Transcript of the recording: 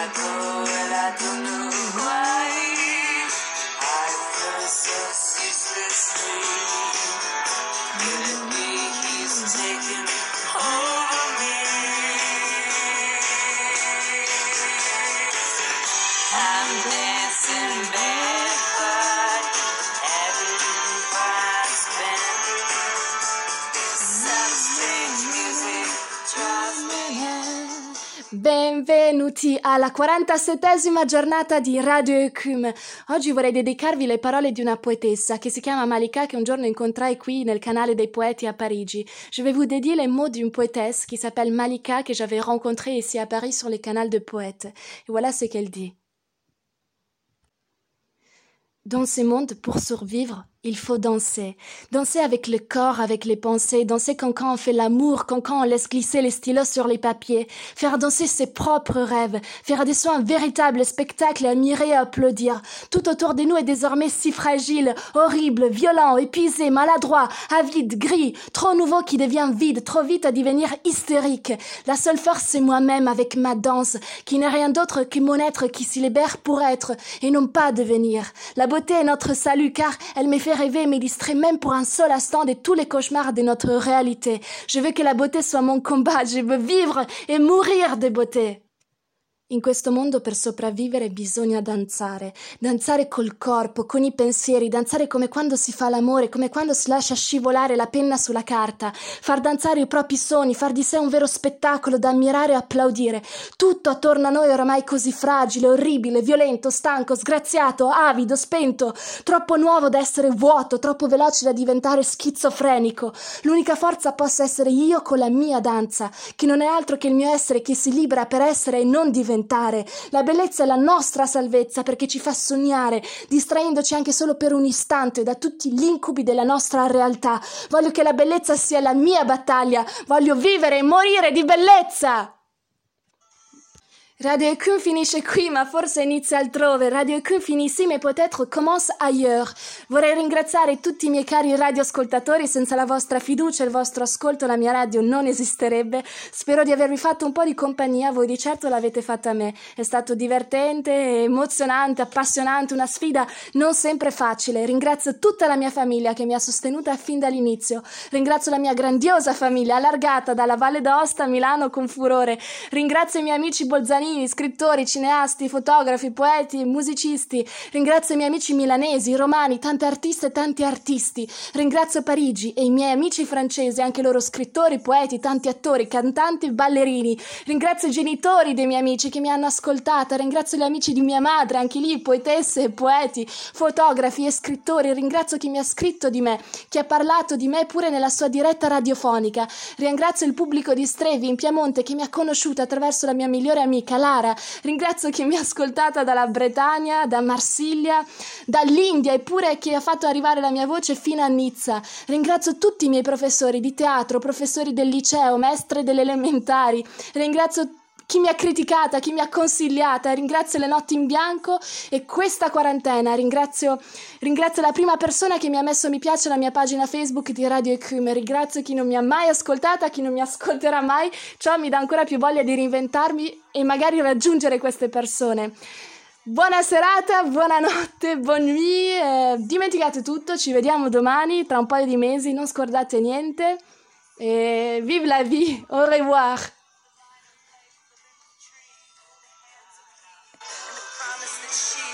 I do, well I don't know. Benvenuti alla 47esima giornata di Radio Ecume. Oggi vorrei dedicarvi le parole di una poetessa che si chiama Malika che un giorno incontrai qui nel canale dei poeti à Parigi. Je vais vous dédier les mots d'une poétesse qui s'appelle Malika que j'avais rencontrée ici à Paris sur les canals de poètes. Et voilà ce qu'elle dit. Dans ce monde, pour survivre, il faut danser. Danser avec le corps, avec les pensées, danser quand, quand on fait l'amour, quand, quand on laisse glisser les stylos sur les papiers, faire danser ses propres rêves, faire des soi un véritable spectacle et admirer et applaudir. Tout autour de nous est désormais si fragile, horrible, violent, épuisé, maladroit, avide, gris, trop nouveau qui devient vide, trop vite à devenir hystérique. La seule force c'est moi-même avec ma danse, qui n'est rien d'autre que mon être qui s'y libère pour être et non pas devenir. La beauté est notre salut car elle me fait rêver et me distrait même pour un seul instant de tous les cauchemars de notre réalité. Je veux que la beauté soit mon combat, je veux vivre et mourir de beauté. In questo mondo per sopravvivere bisogna danzare, danzare col corpo, con i pensieri, danzare come quando si fa l'amore, come quando si lascia scivolare la penna sulla carta, far danzare i propri sogni, far di sé un vero spettacolo da ammirare e applaudire. Tutto attorno a noi è oramai così fragile, orribile, violento, stanco, sgraziato, avido, spento, troppo nuovo da essere vuoto, troppo veloce da diventare schizofrenico. L'unica forza possa essere io con la mia danza, che non è altro che il mio essere che si libera per essere e non diventare diventare. La bellezza è la nostra salvezza perché ci fa sognare, distraendoci anche solo per un istante da tutti gli incubi della nostra realtà. Voglio che la bellezza sia la mia battaglia, voglio vivere e morire di bellezza. Radio Ecun finisce qui, ma forse inizia altrove. Radio Ecun finisce, mais peut-être commence ailleurs. Vorrei ringraziare tutti i miei cari radioascoltatori. Senza la vostra fiducia e il vostro ascolto, la mia radio non esisterebbe. Spero di avervi fatto un po' di compagnia. Voi di certo l'avete fatta a me. È stato divertente, emozionante, appassionante, una sfida non sempre facile. Ringrazio tutta la mia famiglia che mi ha sostenuta fin dall'inizio. Ringrazio la mia grandiosa famiglia, allargata dalla Valle d'Aosta a Milano con furore. Ringrazio i miei amici bolzanini scrittori, cineasti, fotografi, poeti, musicisti. Ringrazio i miei amici milanesi, romani, tante artiste e tanti artisti. Ringrazio Parigi e i miei amici francesi, anche loro scrittori, poeti, tanti attori, cantanti, ballerini. Ringrazio i genitori dei miei amici che mi hanno ascoltata. Ringrazio gli amici di mia madre, anche lì poetesse e poeti, fotografi e scrittori. Ringrazio chi mi ha scritto di me, chi ha parlato di me pure nella sua diretta radiofonica. Ringrazio il pubblico di Strevi in Piemonte che mi ha conosciuta attraverso la mia migliore amica Lara. Ringrazio chi mi ha ascoltata dalla Bretagna, da Marsiglia, dall'India eppure chi ha fatto arrivare la mia voce fino a Nizza. Ringrazio tutti i miei professori di teatro, professori del liceo, maestre delle elementari. Ringrazio chi mi ha criticata, chi mi ha consigliata, ringrazio le notti in bianco e questa quarantena, ringrazio, ringrazio la prima persona che mi ha messo mi piace alla mia pagina Facebook di Radio Ecume, ringrazio chi non mi ha mai ascoltata, chi non mi ascolterà mai, ciò mi dà ancora più voglia di reinventarmi e magari raggiungere queste persone. Buona serata, buonanotte, buon nuit, eh, dimenticate tutto, ci vediamo domani, tra un paio di mesi, non scordate niente. E vive la vie, au revoir! she